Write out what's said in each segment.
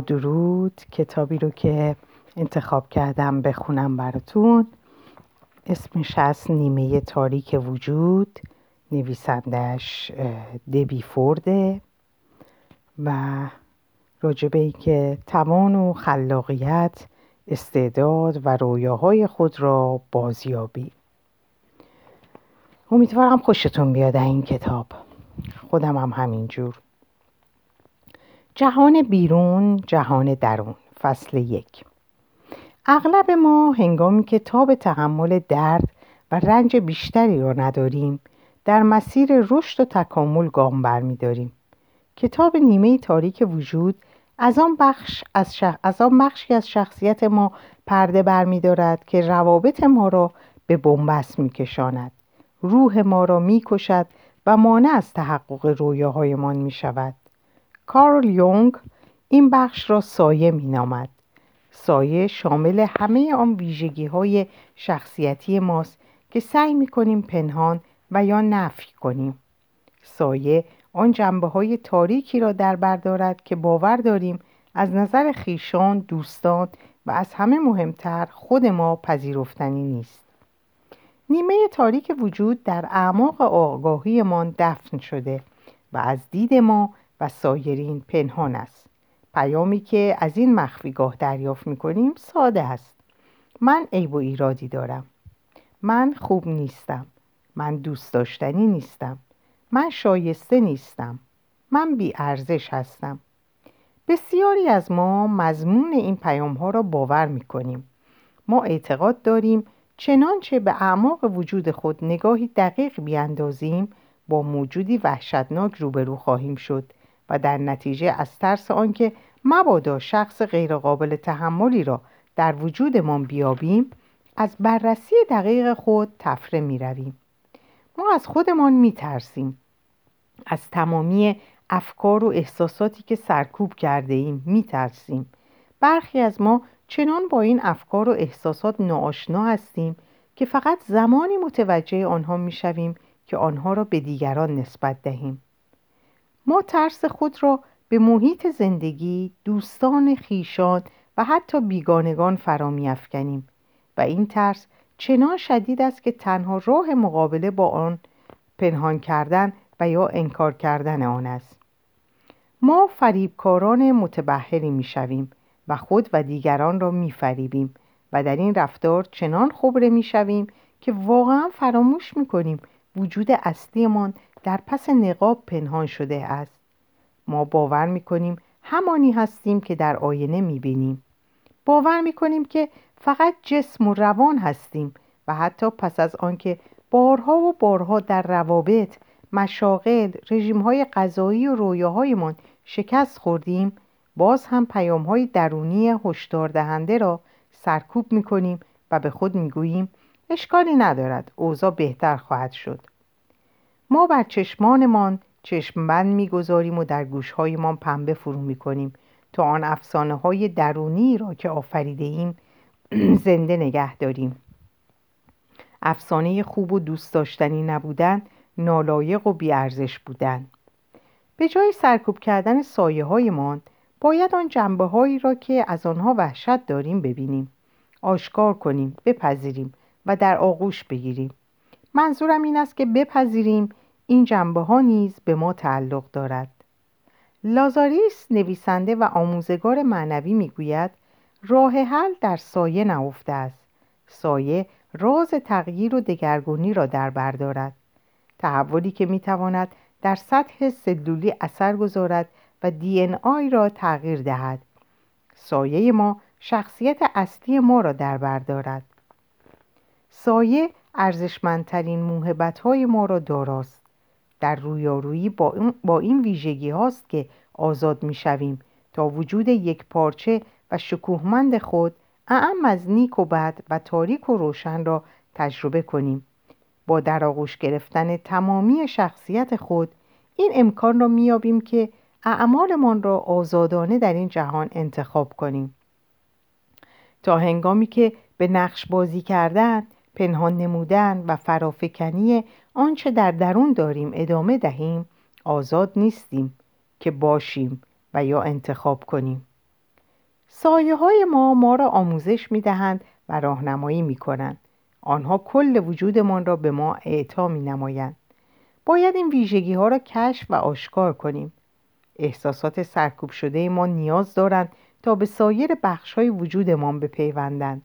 درود کتابی رو که انتخاب کردم بخونم براتون. اسمش از نیمه تاریک وجود نویسندش دبی فورده و راجبه ای که توان و خلاقیت استعداد و رویاهای خود را بازیابی. امیدوارم خوشتون بیاد این کتاب. خودم هم همینجور. جهان بیرون جهان درون. فصل یک. اغلب ما هنگامی که تاب تحمل درد و رنج بیشتری را نداریم در مسیر رشد و تکامل گام برمیداریم کتاب نیمه تاریک وجود از آن بخش از, از آن بخشی از شخصیت ما پرده برمیدارد که روابط ما را به بنبست میکشاند روح ما را می‌کشد و مانع از تحقق رویاهایمان می شود. کارل یونگ این بخش را سایه می نامد. سایه شامل همه آن ویژگی های شخصیتی ماست که سعی می کنیم پنهان و یا نفی کنیم. سایه آن جنبه های تاریکی را در بر دارد که باور داریم از نظر خیشان، دوستان و از همه مهمتر خود ما پذیرفتنی نیست. نیمه تاریک وجود در اعماق آگاهیمان دفن شده و از دید ما و سایرین پنهان است. پیامی که از این مخفیگاه دریافت می کنیم ساده است. من عیب و ایرادی دارم. من خوب نیستم. من دوست داشتنی نیستم. من شایسته نیستم. من بی ارزش هستم. بسیاری از ما مضمون این پیام ها را باور می کنیم ما اعتقاد داریم چنانچه به اعماق وجود خود نگاهی دقیق بیاندازیم با موجودی وحشتناک روبرو خواهیم شد. و در نتیجه از ترس آنکه مبادا شخص غیرقابل تحملی را در وجودمان بیابیم از بررسی دقیق خود تفره می رویم. ما از خودمان می ترسیم. از تمامی افکار و احساساتی که سرکوب کرده ایم می ترسیم. برخی از ما چنان با این افکار و احساسات ناآشنا هستیم که فقط زمانی متوجه آنها می‌شویم که آنها را به دیگران نسبت دهیم ما ترس خود را به محیط زندگی، دوستان خیشان و حتی بیگانگان فرا میافکنیم و این ترس چنان شدید است که تنها راه مقابله با آن پنهان کردن و یا انکار کردن آن است. ما فریبکاران متبهری می‌شویم و خود و دیگران را میفریبیم و در این رفتار چنان خبره می‌شویم که واقعا فراموش می‌کنیم وجود اصلیمان در پس نقاب پنهان شده است. ما باور می‌کنیم همانی هستیم که در آینه می‌بینیم. باور می‌کنیم که فقط جسم و روان هستیم و حتی پس از آنکه بارها و بارها در روابط مشاغل رژیمهای غذایی و رویاهایمان شکست خوردیم باز هم پیام های درونی هشدار دهنده را سرکوب می کنیم و به خود می گوییم اشکالی ندارد. اوضاع بهتر خواهد شد. ما بر چشمانمان چشم بند می‌گذاریم و در گوشهایمان پنبه فرو می کنیم تا آن افسانه های درونی را که آفریده ایم زنده نگه داریم. افسانه خوب و دوست داشتنی نبودن نالایق و بیارزش بودن. به جای سرکوب کردن سایه هایمان باید آن جنبه هایی را که از آنها وحشت داریم ببینیم. آشکار کنیم بپذیریم. و در آغوش بگیریم. منظورم این است که بپذیریم این جنبه ها نیز به ما تعلق دارد. لازاریس نویسنده و آموزگار معنوی می‌گوید راه حل در سایه نهفته است. سایه راز تغییر و دگرگونی را در بر دارد. تحولی که می‌تواند در سطح سلولی اثر گذارد و دی این آی را تغییر دهد. سایه ما شخصیت اصلی ما را در بر دارد. سایه ارزشمندترین موهبت های ما را داراست. در رویارویی با, این ویژگی هاست که آزاد می شویم تا وجود یک پارچه و شکوهمند خود اعم از نیک و بد و تاریک و روشن را تجربه کنیم. با در آغوش گرفتن تمامی شخصیت خود این امکان را میابیم که اعمالمان را آزادانه در این جهان انتخاب کنیم. تا هنگامی که به نقش بازی کردن پنهان نمودن و فرافکنی آنچه در درون داریم ادامه دهیم آزاد نیستیم که باشیم و یا انتخاب کنیم سایه های ما ما را آموزش می دهند و راهنمایی می کنند. آنها کل وجودمان را به ما اعطا می نمایند. باید این ویژگی ها را کشف و آشکار کنیم. احساسات سرکوب شده ما نیاز دارند تا به سایر بخش های وجودمان بپیوندند.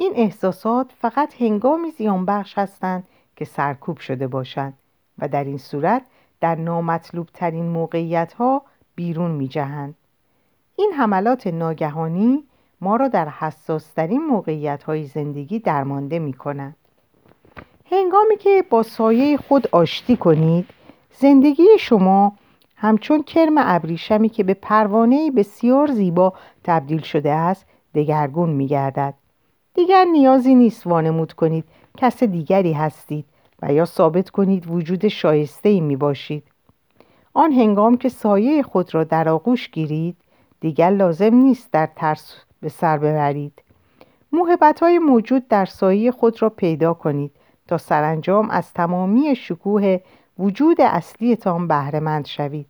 این احساسات فقط هنگامی زیان بخش هستند که سرکوب شده باشند و در این صورت در نامطلوب ترین موقعیت ها بیرون می جهند. این حملات ناگهانی ما را در حساسترین موقعیت های زندگی درمانده می کنند. هنگامی که با سایه خود آشتی کنید زندگی شما همچون کرم ابریشمی که به پروانه بسیار زیبا تبدیل شده است دگرگون می گردد. دیگر نیازی نیست وانمود کنید کس دیگری هستید و یا ثابت کنید وجود شایسته ای می باشید. آن هنگام که سایه خود را در آغوش گیرید دیگر لازم نیست در ترس به سر ببرید. موهبت های موجود در سایه خود را پیدا کنید تا سرانجام از تمامی شکوه وجود اصلیتان بهرهمند شوید.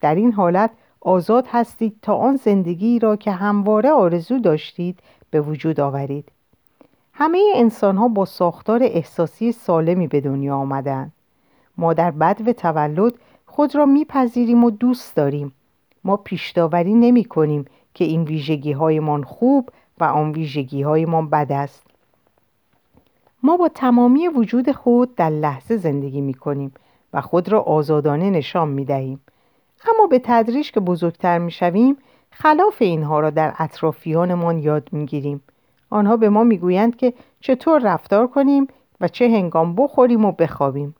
در این حالت آزاد هستید تا آن زندگی را که همواره آرزو داشتید به وجود آورید. همه انسان ها با ساختار احساسی سالمی به دنیا آمدند. ما در بد و تولد خود را میپذیریم و دوست داریم. ما پیشداوری نمی کنیم که این ویژگی هایمان خوب و آن ویژگی هایمان بد است. ما با تمامی وجود خود در لحظه زندگی می کنیم و خود را آزادانه نشان می دهیم. اما به تدریج که بزرگتر می شویم خلاف اینها را در اطرافیانمان یاد می گیریم. آنها به ما می‌گویند که چطور رفتار کنیم و چه هنگام بخوریم و بخوابیم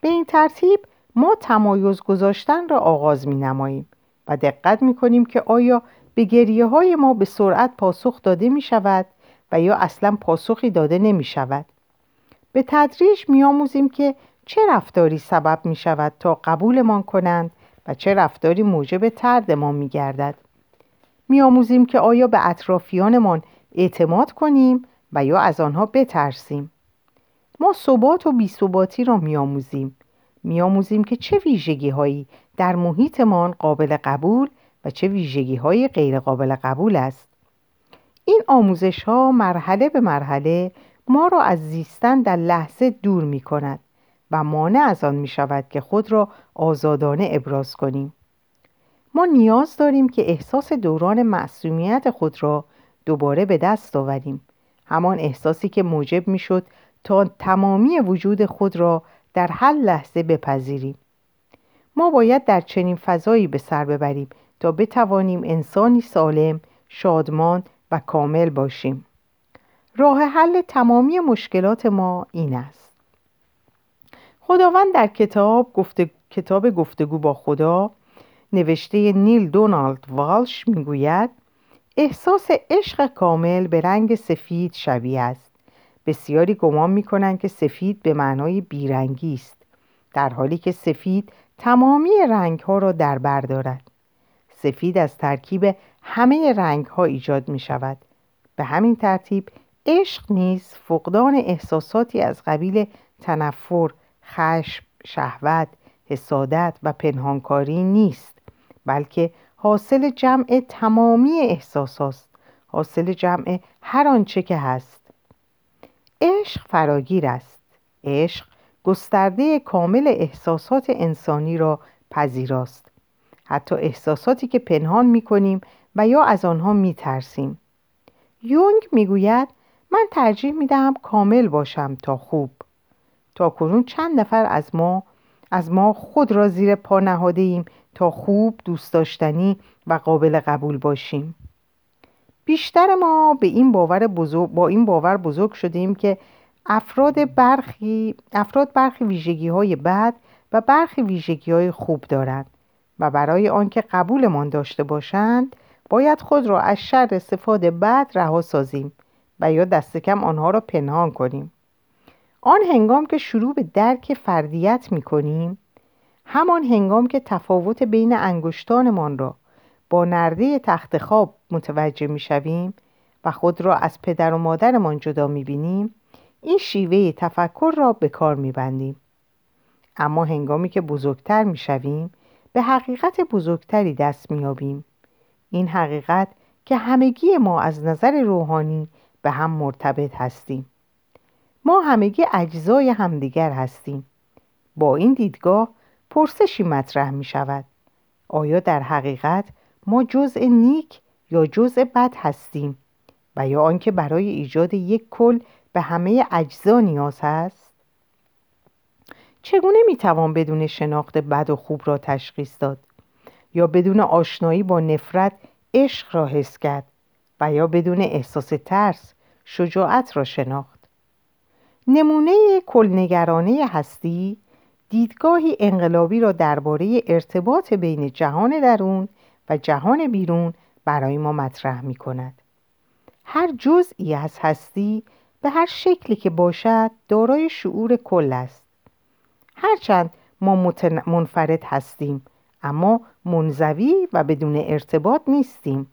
به این ترتیب ما تمایز گذاشتن را آغاز می نماییم و دقت می کنیم که آیا به گریه های ما به سرعت پاسخ داده می شود و یا اصلا پاسخی داده نمی شود به تدریج می آموزیم که چه رفتاری سبب می شود تا قبولمان کنند و چه رفتاری موجب ترد ما می گردد می آموزیم که آیا به اطرافیانمان اعتماد کنیم و یا از آنها بترسیم. ما ثبات و بیثباتی را میآموزیم. میآموزیم که چه ویژگی هایی در محیطمان قابل قبول و چه ویژگی های غیر قابل قبول است. این آموزش ها مرحله به مرحله ما را از زیستن در لحظه دور می کند و مانع از آن می شود که خود را آزادانه ابراز کنیم. ما نیاز داریم که احساس دوران معصومیت خود را دوباره به دست آوریم. همان احساسی که موجب می‌شد تا تمامی وجود خود را در هر لحظه بپذیریم. ما باید در چنین فضایی به سر ببریم تا بتوانیم انسانی سالم شادمان و کامل باشیم. راه حل تمامی مشکلات ما این است. خداوند در کتاب گفته... کتاب گفتگو با خدا نوشته نیل دونالد والش می‌گوید احساس عشق کامل به رنگ سفید شبیه است. بسیاری گمان می کنند که سفید به معنای بیرنگی است در حالی که سفید تمامی رنگ ها را در بر دارد. سفید از ترکیب همه رنگ ها ایجاد می شود به همین ترتیب عشق نیز فقدان احساساتی از قبیل تنفر، خشم، شهوت، حسادت و پنهانکاری نیست بلکه حاصل جمع تمامی احساس هاست حاصل جمع هر آنچه که هست. عشق فراگیر است. عشق گسترده کامل احساسات انسانی را پذیراست. حتی احساساتی که پنهان می کنیم و یا از آنها می ترسیم. یونگ می گوید من ترجیح می دهم کامل باشم تا خوب. تا کنون چند نفر از ما از ما خود را زیر پا نهاده ایم تا خوب دوست داشتنی و قابل قبول باشیم. بیشتر ما به این باور بزرگ با این باور بزرگ شدیم که افراد برخی افراد برخی ویژگی های بد و برخی ویژگی های خوب دارند و برای آنکه قبولمان داشته باشند باید خود را از شر صفات بد رها سازیم و یا دست کم آنها را پنهان کنیم. آن هنگام که شروع به درک فردیت می کنیم همان هنگام که تفاوت بین انگشتانمان را با نرده تخت خواب متوجه می شویم و خود را از پدر و مادرمان جدا می بینیم این شیوه تفکر را به کار می بندیم. اما هنگامی که بزرگتر می شویم به حقیقت بزرگتری دست می یابیم. این حقیقت که همگی ما از نظر روحانی به هم مرتبط هستیم ما همگی اجزای همدیگر هستیم. با این دیدگاه پرسشی مطرح می شود. آیا در حقیقت ما جزء نیک یا جزء بد هستیم؟ و یا آنکه برای ایجاد یک کل به همه اجزا نیاز هست؟ چگونه می‌توان بدون شناخت بد و خوب را تشخیص داد؟ یا بدون آشنایی با نفرت عشق را حس کرد؟ و یا بدون احساس ترس شجاعت را شناخت؟ نمونه کلنگرانه هستی دیدگاهی انقلابی را درباره ارتباط بین جهان درون و جهان بیرون برای ما مطرح می کند. هر جزئی از هستی به هر شکلی که باشد دارای شعور کل است. هرچند ما منفرد هستیم اما منزوی و بدون ارتباط نیستیم.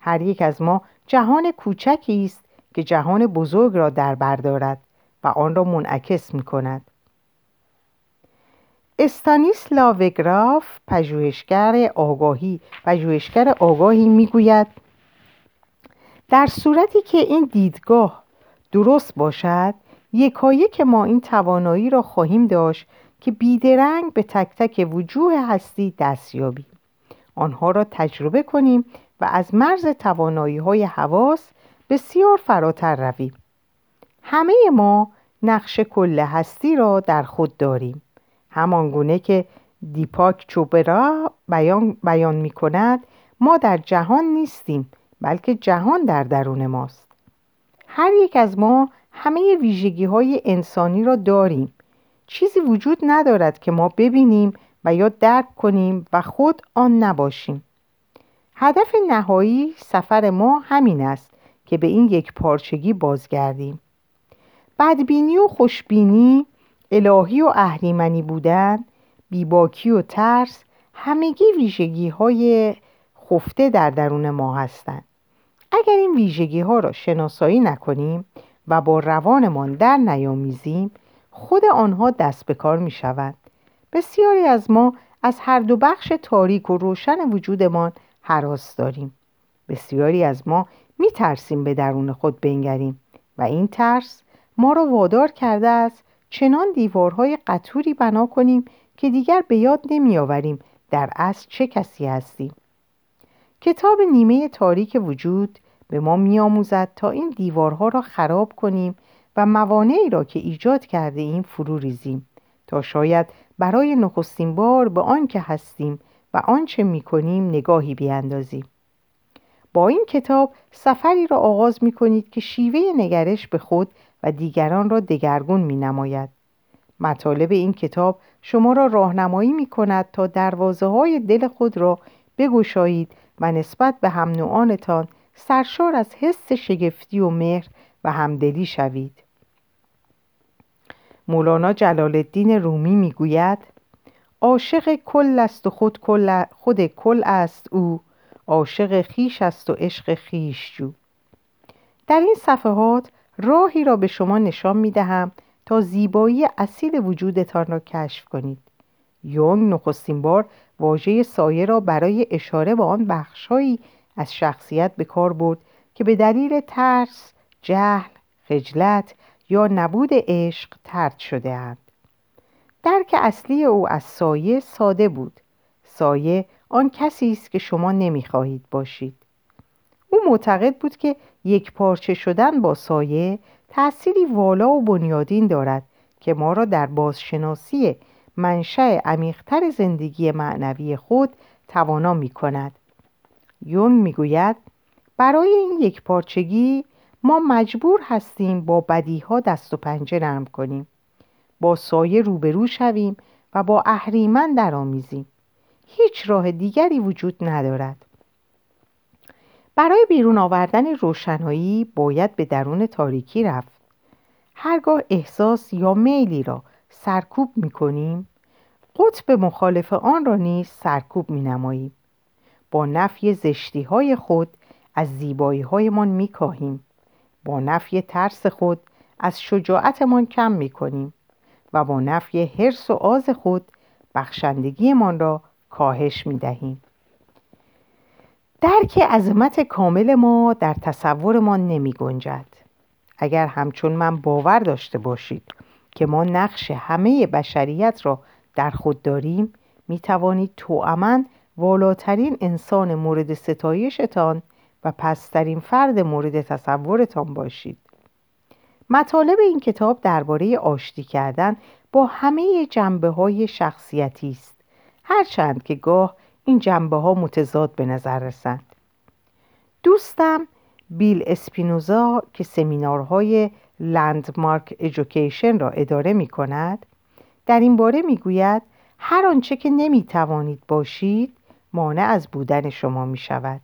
هر یک از ما جهان کوچکی است که جهان بزرگ را در بر دارد و آن را منعکس می کند. استانیسلا وگراف پژوهشگر آگاهی پژوهشگر آگاهی می‌گوید در صورتی که این دیدگاه درست باشد یکایی که ما این توانایی را خواهیم داشت که بیدرنگ به تک تک وجوه هستی دست یابیم آنها را تجربه کنیم و از مرز توانایی های حواس بسیار فراتر رویم همه ما نقش کل هستی را در خود داریم. همان گونه که دیپاک چوبرا بیان, بیان می کند ما در جهان نیستیم بلکه جهان در درون ماست. هر یک از ما همه ویژگی های انسانی را داریم. چیزی وجود ندارد که ما ببینیم و یا درک کنیم و خود آن نباشیم. هدف نهایی سفر ما همین است که به این یک پارچگی بازگردیم. بدبینی و خوشبینی الهی و اهریمنی بودن بیباکی و ترس همگی ویژگی های خفته در درون ما هستند اگر این ویژگی ها را شناسایی نکنیم و با روانمان در نیامیزیم خود آنها دست به کار می شوند بسیاری از ما از هر دو بخش تاریک و روشن وجودمان حراس داریم. بسیاری از ما می ترسیم به درون خود بنگریم و این ترس ما را وادار کرده است چنان دیوارهای قطوری بنا کنیم که دیگر به یاد نمیآوریم در اصل چه کسی هستیم. کتاب نیمه تاریک وجود به ما میآموزد تا این دیوارها را خراب کنیم و موانعی را که ایجاد کرده ایم فرو ریزیم تا شاید برای نخستین بار به آنکه هستیم و آنچه می‌کنیم نگاهی بیاندازیم. با این کتاب سفری را آغاز می کنید که شیوه نگرش به خود دیگران را دگرگون می نماید. مطالب این کتاب شما را راهنمایی می کند تا دروازه های دل خود را بگشایید و نسبت به هم نوعانتان سرشار از حس شگفتی و مهر و همدلی شوید. مولانا جلال الدین رومی می‌گوید عاشق کل است و خود کل, خود کل است او عاشق خیش است و عشق خیش جو در این صفحات راهی را به شما نشان می دهم تا زیبایی اصیل وجودتان را کشف کنید یونگ نخستین بار واژه سایه را برای اشاره به آن بخشهایی از شخصیت به کار برد که به دلیل ترس، جهل، خجلت یا نبود عشق ترد شده اند. درک اصلی او از سایه ساده بود. سایه آن کسی است که شما نمی‌خواهید باشید. او معتقد بود که یک پارچه شدن با سایه تأثیری والا و بنیادین دارد که ما را در بازشناسی منشأ عمیقتر زندگی معنوی خود توانا می کند. یونگ می گوید برای این یک پارچگی ما مجبور هستیم با بدیها دست و پنجه نرم کنیم. با سایه روبرو شویم و با اهریمن درآمیزیم. هیچ راه دیگری وجود ندارد. برای بیرون آوردن روشنایی باید به درون تاریکی رفت. هرگاه احساس یا میلی را سرکوب می کنیم قطب مخالف آن را نیز سرکوب می نماییم با نفی زشتی های خود از زیبایی هایمان می کاهیم با نفی ترس خود از شجاعتمان کم می کنیم و با نفی حرس و آز خود بخشندگیمان را کاهش می دهیم درک عظمت کامل ما در تصورمان نمی گنجد. اگر همچون من باور داشته باشید که ما نقش همه بشریت را در خود داریم می توانید تواما والاترین انسان مورد ستایشتان و پسترین فرد مورد تصورتان باشید. مطالب این کتاب درباره آشتی کردن با همه جنبه های شخصیتی است. هرچند که گاه این جنبه ها متضاد به نظر رسند دوستم بیل اسپینوزا که سمینارهای لندمارک ایژوکیشن را اداره می کند در این باره می گوید هر آنچه که نمی توانید باشید مانع از بودن شما می شود.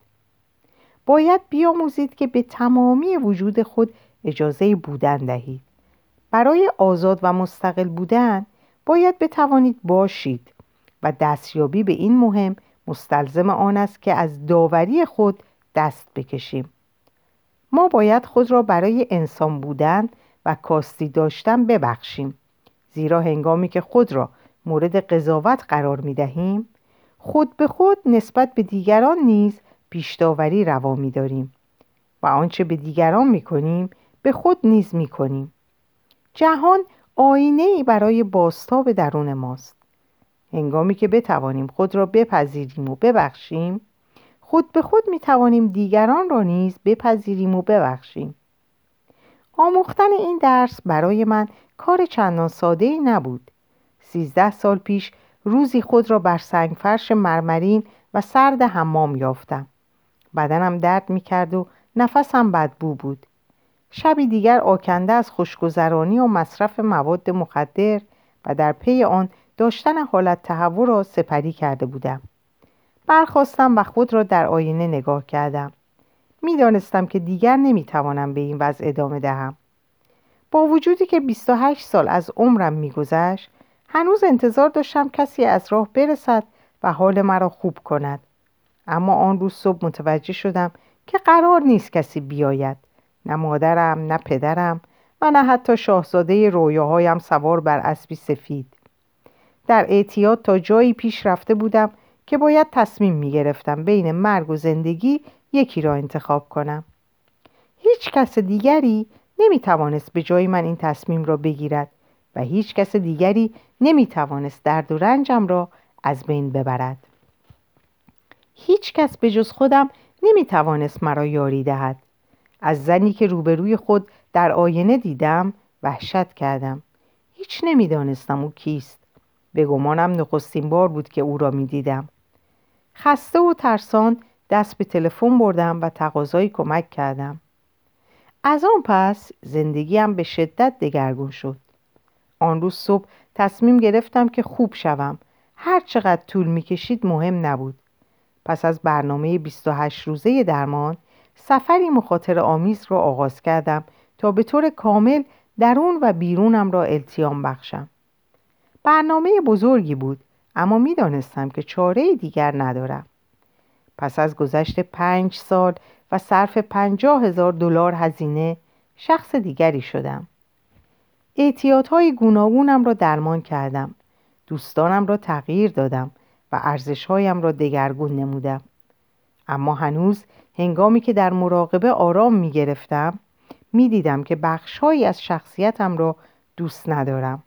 باید بیاموزید که به تمامی وجود خود اجازه بودن دهید. برای آزاد و مستقل بودن باید بتوانید باشید و دستیابی به این مهم مستلزم آن است که از داوری خود دست بکشیم. ما باید خود را برای انسان بودن و کاستی داشتن ببخشیم. زیرا هنگامی که خود را مورد قضاوت قرار می دهیم خود به خود نسبت به دیگران نیز پیشداوری روا می داریم و آنچه به دیگران می کنیم به خود نیز می کنیم. جهان آینه ای برای باستاب درون ماست. هنگامی که بتوانیم خود را بپذیریم و ببخشیم خود به خود می توانیم دیگران را نیز بپذیریم و ببخشیم. آموختن این درس برای من کار چندان ساده ای نبود. سیزده سال پیش روزی خود را بر سنگ فرش مرمرین و سرد حمام یافتم. بدنم درد می کرد و نفسم بدبو بود. شبی دیگر آکنده از خوشگذرانی و مصرف مواد مخدر و در پی آن داشتن حالت تهوع را سپری کرده بودم. برخواستم و خود را در آینه نگاه کردم. می‌دانستم که دیگر نمی‌توانم به این وضع ادامه دهم. با وجودی که 28 سال از عمرم میگذشت هنوز انتظار داشتم کسی از راه برسد و حال مرا خوب کند. اما آن روز صبح متوجه شدم که قرار نیست کسی بیاید. نه مادرم نه پدرم و نه حتی شاهزاده رویاهایم سوار بر اسبی سفید. در اعتیاد تا جایی پیش رفته بودم که باید تصمیم می گرفتم بین مرگ و زندگی یکی را انتخاب کنم. هیچ کس دیگری نمی توانست به جای من این تصمیم را بگیرد و هیچ کس دیگری نمی توانست درد و رنجم را از بین ببرد. هیچ کس به جز خودم نمی توانست مرا یاری دهد. از زنی که روبروی خود در آینه دیدم وحشت کردم. هیچ نمی‌دانستم او کیست. به گمانم نخستین بار بود که او را می دیدم. خسته و ترسان دست به تلفن بردم و تقاضای کمک کردم. از آن پس زندگیم به شدت دگرگون شد. آن روز صبح تصمیم گرفتم که خوب شوم. هر چقدر طول می‌کشید مهم نبود. پس از برنامه 28 روزه درمان سفری مخاطر آمیز را آغاز کردم تا به طور کامل درون و بیرونم را التیام بخشم. برنامه بزرگی بود اما می‌دانستم که چاره دیگر ندارم. پس از گذشت پنج سال و صرف پنجاه هزار دلار هزینه شخص دیگری شدم. اعتیادهای گوناگونم را درمان کردم دوستانم را تغییر دادم و ارزشهایم را دگرگون نمودم. اما هنوز هنگامی که در مراقبه آرام می گرفتم که بخشهایی از شخصیتم را دوست ندارم.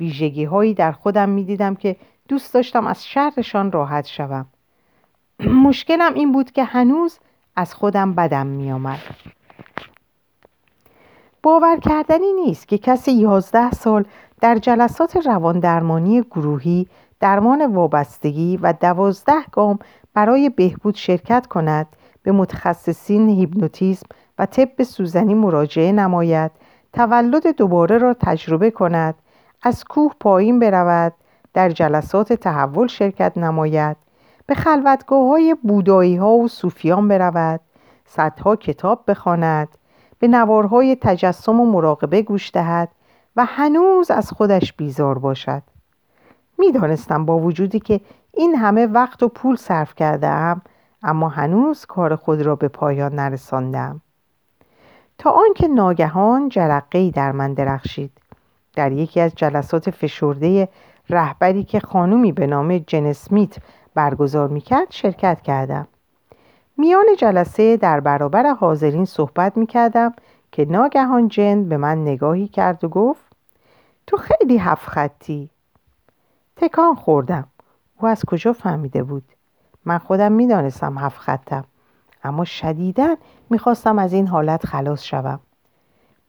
ویژگی هایی در خودم می دیدم که دوست داشتم از شرشان راحت شوم مشکلم این بود که هنوز از خودم بدم می آمد. باور کردنی نیست که کسی یازده سال در جلسات روان درمانی گروهی درمان وابستگی و دوازده گام برای بهبود شرکت کند به متخصصین هیپنوتیزم و طب سوزنی مراجعه نماید تولد دوباره را تجربه کند از کوه پایین برود در جلسات تحول شرکت نماید. به خلوتگاه های بودایی ها و صوفیان برود. صدها کتاب بخواند. به نوارهای تجسم و مراقبه گوش دهد و هنوز از خودش بیزار باشد. می‌دانستم با وجودی که این همه وقت و پول صرف کرده ام اما هنوز کار خود را به پایان نرساندم. تا آنکه ناگهان جرقهای در من درخشید. در یکی از جلسات فشرده رهبری که خانومی به نام جن اسمیت برگزار می‌کرد شرکت کردم. میان جلسه در برابر حاضرین صحبت می کردم که ناگهان جن به من نگاهی کرد و گفت تو خیلی هفت خطی. تکان خوردم. او از کجا فهمیده بود؟ من خودم می‌دانستم هفت خطم اما شدیدا می‌خواستم از این حالت خلاص شوم.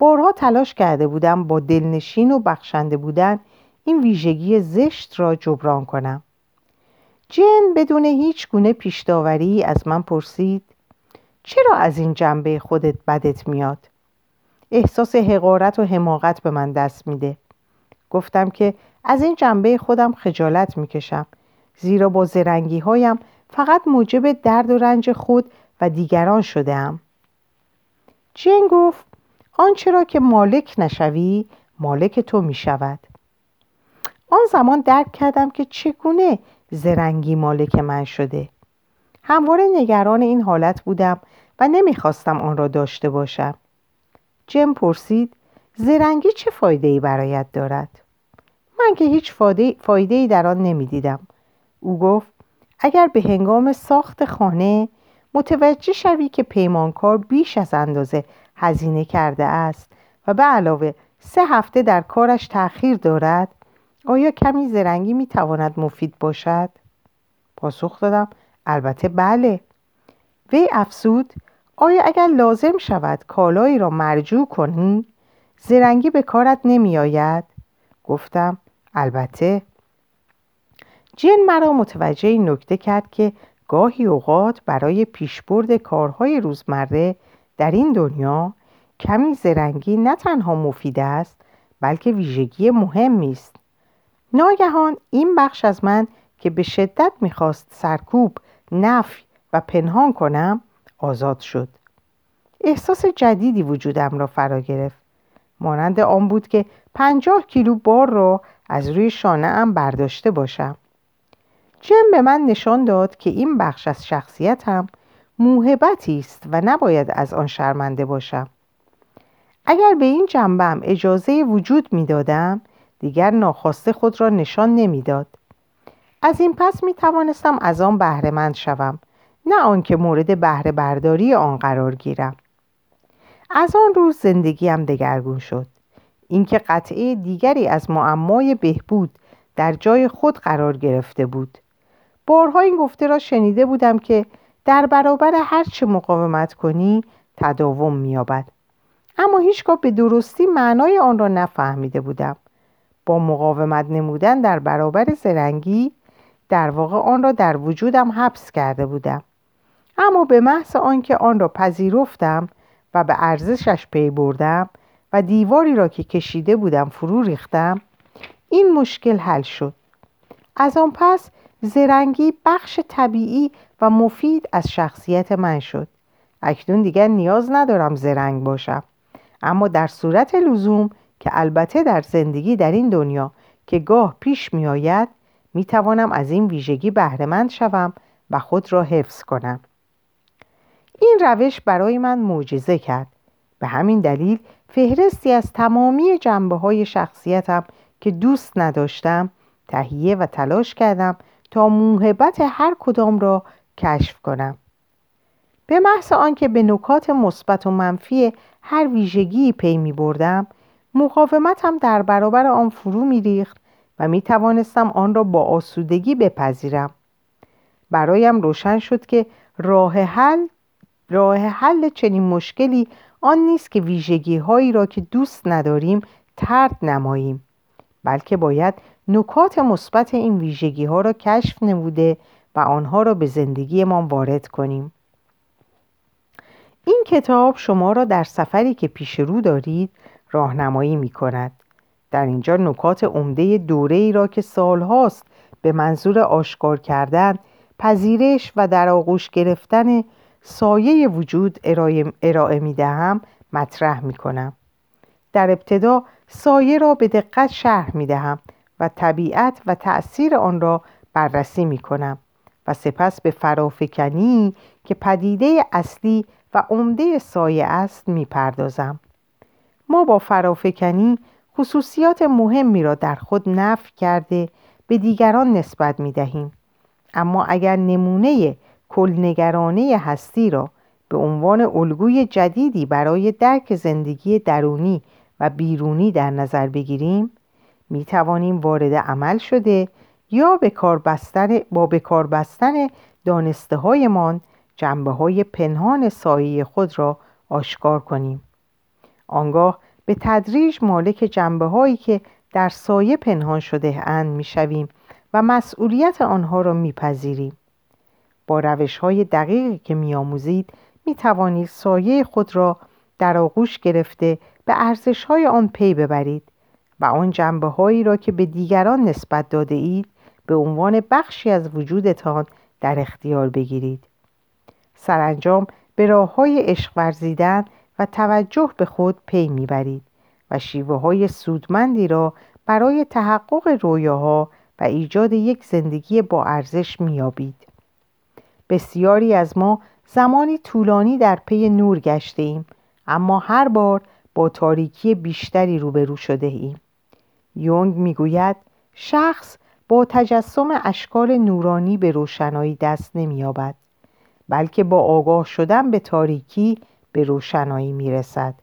بارها تلاش کرده بودم با دلنشین و بخشنده بودن این ویژگی زشت را جبران کنم جن بدون هیچ گونه پیشداوری از من پرسید چرا از این جنبه خودت بدت میاد؟ احساس حقارت و حماقت به من دست میده گفتم که از این جنبه خودم خجالت می‌کشم زیرا با زرنگی هایم فقط موجب درد و رنج خود و دیگران شده ام. جن گفت آنچه را که مالک نشوی مالک تو می شود آن زمان درک کردم که چگونه زرنگی مالک من شده. همواره نگران این حالت بودم و نمی‌خواستم آن را داشته باشم. جم پرسید زرنگی چه فایده ای برایت دارد؟ من که هیچ فایده ای در آن نمی‌دیدم. او گفت اگر به هنگام ساخت خانه متوجه شوی که پیمانکار بیش از اندازه هزینه کرده است و به علاوه سه هفته در کارش تأخیر دارد آیا کمی زرنگی می تواند مفید باشد؟ پاسخ دادم البته بله وی افسود آیا اگر لازم شود کالایی را مرجوع کنی زرنگی به کارت نمی آید؟ گفتم البته جن مرا متوجه این نکته کرد که گاهی اوقات برای پیشبرد کارهای روزمره در این دنیا کمی زرنگی نه تنها مفید است بلکه ویژگی مهمی است. ناگهان این بخش از من که به شدت می‌خواست سرکوب نفی و پنهان کنم آزاد شد. احساس جدیدی وجودم را فرا گرفت. مانند آن بود که پنجاه کیلو بار را از روی شانه ام برداشته باشم. جم به من نشان داد که این بخش از شخصیتم موهبتی است و نباید از آن شرمنده باشم. اگر به این جنبم اجازه وجود می‌دادم دیگر ناخواسته خود را نشان نمی‌داد. از این پس می توانستم از آن بهرهمند شوم نه آنکه مورد بهره برداری آن قرار گیرم. از آن روز زندگیم دگرگون شد. اینکه قطعه دیگری از معمای بهبود در جای خود قرار گرفته بود. بارها این گفته را شنیده بودم که در برابر هر چه مقاومت کنی تداوم مییابد. اما هیچگاه به درستی معنای آن را نفهمیده بودم. با مقاومت نمودن در برابر زرنگی در واقع آن را در وجودم حبس کرده بودم. اما به محض آنکه آن را پذیرفتم و به ارزشش پی بردم و دیواری را که کشیده بودم فرو ریختم این مشکل حل شد. از آن پس زرنگی بخش طبیعی و مفید از شخصیت من شد. اکنون دیگر نیاز ندارم زرنگ باشم. اما در صورت لزوم که البته در زندگی در این دنیا که گاه پیش می آید می توانم از این ویژگی بهرهمند شوم و خود را حفظ کنم. این روش برای من معجزه کرد. به همین دلیل فهرستی از تمامی جنبه های شخصیتم که دوست نداشتم تهیه و تلاش کردم تا موهبت هر کدام را کشف کنم. به محض آنکه به نکات مثبت و منفی هر ویژگی پی می بردم مقاومتم در برابر آن فرو می ریخت و می توانستم آن را با آسودگی بپذیرم. برایم روشن شد که راه حل راه حل چنین مشکلی آن نیست که ویژگی هایی را که دوست نداریم ترد نماییم بلکه باید نکات مثبت این ویژگی ها را کشف نموده و آنها را به زندگیمان وارد کنیم. این کتاب شما را در سفری که پیش رو دارید راهنمایی می کند در اینجا نکات عمده دوره ای را که سالهاست به منظور آشکار کردن پذیرش و در آغوش گرفتن سایه وجود ارائه می دهم مطرح می کنم در ابتدا سایه را به دقت شرح می دهم و طبیعت و تأثیر آن را بررسی می کنم و سپس به فرافکنی که پدیده اصلی و عمده سایه است می پردازم. ما با فرافکنی خصوصیات مهمی را در خود نفی کرده به دیگران نسبت می دهیم. اما اگر نمونه کلنگرانه هستی را به عنوان الگوی جدیدی برای درک زندگی درونی و بیرونی در نظر بگیریم می توانیم وارد عمل شده یا به کار بستن با به کار بستن دانسته هایمان جنبه های پنهان سایه خود را آشکار کنیم. آنگاه به تدریج مالک جنبه هایی که در سایه پنهان شده اند می شویم و مسئولیت آنها را میپذیریم. با روش های دقیقی که میآموزید می توانید سایه خود را در آغوش گرفته به ارزش های آن پی ببرید. و آن جنبه هایی را که به دیگران نسبت داده اید به عنوان بخشی از وجودتان در اختیار بگیرید. سرانجام به راه های عشق ورزیدن و توجه به خود پی می‌برید و شیوه های سودمندی را برای تحقق رویاها و ایجاد یک زندگی با ارزش میابید بسیاری از ما زمانی طولانی در پی نور گشته ایم اما هر بار با تاریکی بیشتری روبرو شده ایم. یونگ می‌گوید شخص با تجسم اشکال نورانی به روشنایی دست نمییابد بلکه با آگاه شدن به تاریکی به روشنایی می‌رسد.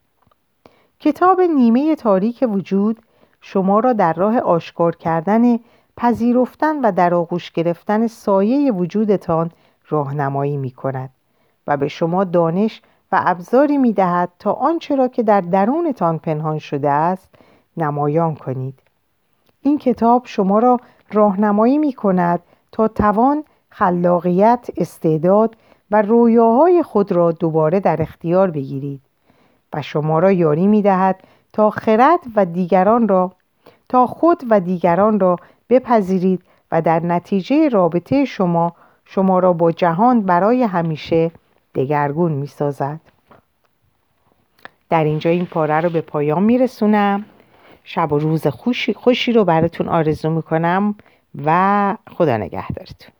کتاب نیمه تاریک وجود شما را در راه آشکار کردن پذیرفتن و در آغوش گرفتن سایه وجودتان راهنمایی می کند و به شما دانش و ابزاری می دهد تا آنچه را که در درونتان پنهان شده است نمایان کنید این کتاب شما را راهنمایی می کند تا توان خلاقیت استعداد و رویاهای خود را دوباره در اختیار بگیرید و شما را یاری می دهد تا خرد و دیگران را تا خود و دیگران را بپذیرید و در نتیجه رابطه شما شما را با جهان برای همیشه دگرگون می سازد. در اینجا این پاره رو به پایان می رسونم شب و روز خوشی, خوشی رو براتون آرزو می‌کنم و خدا نگهدارتون.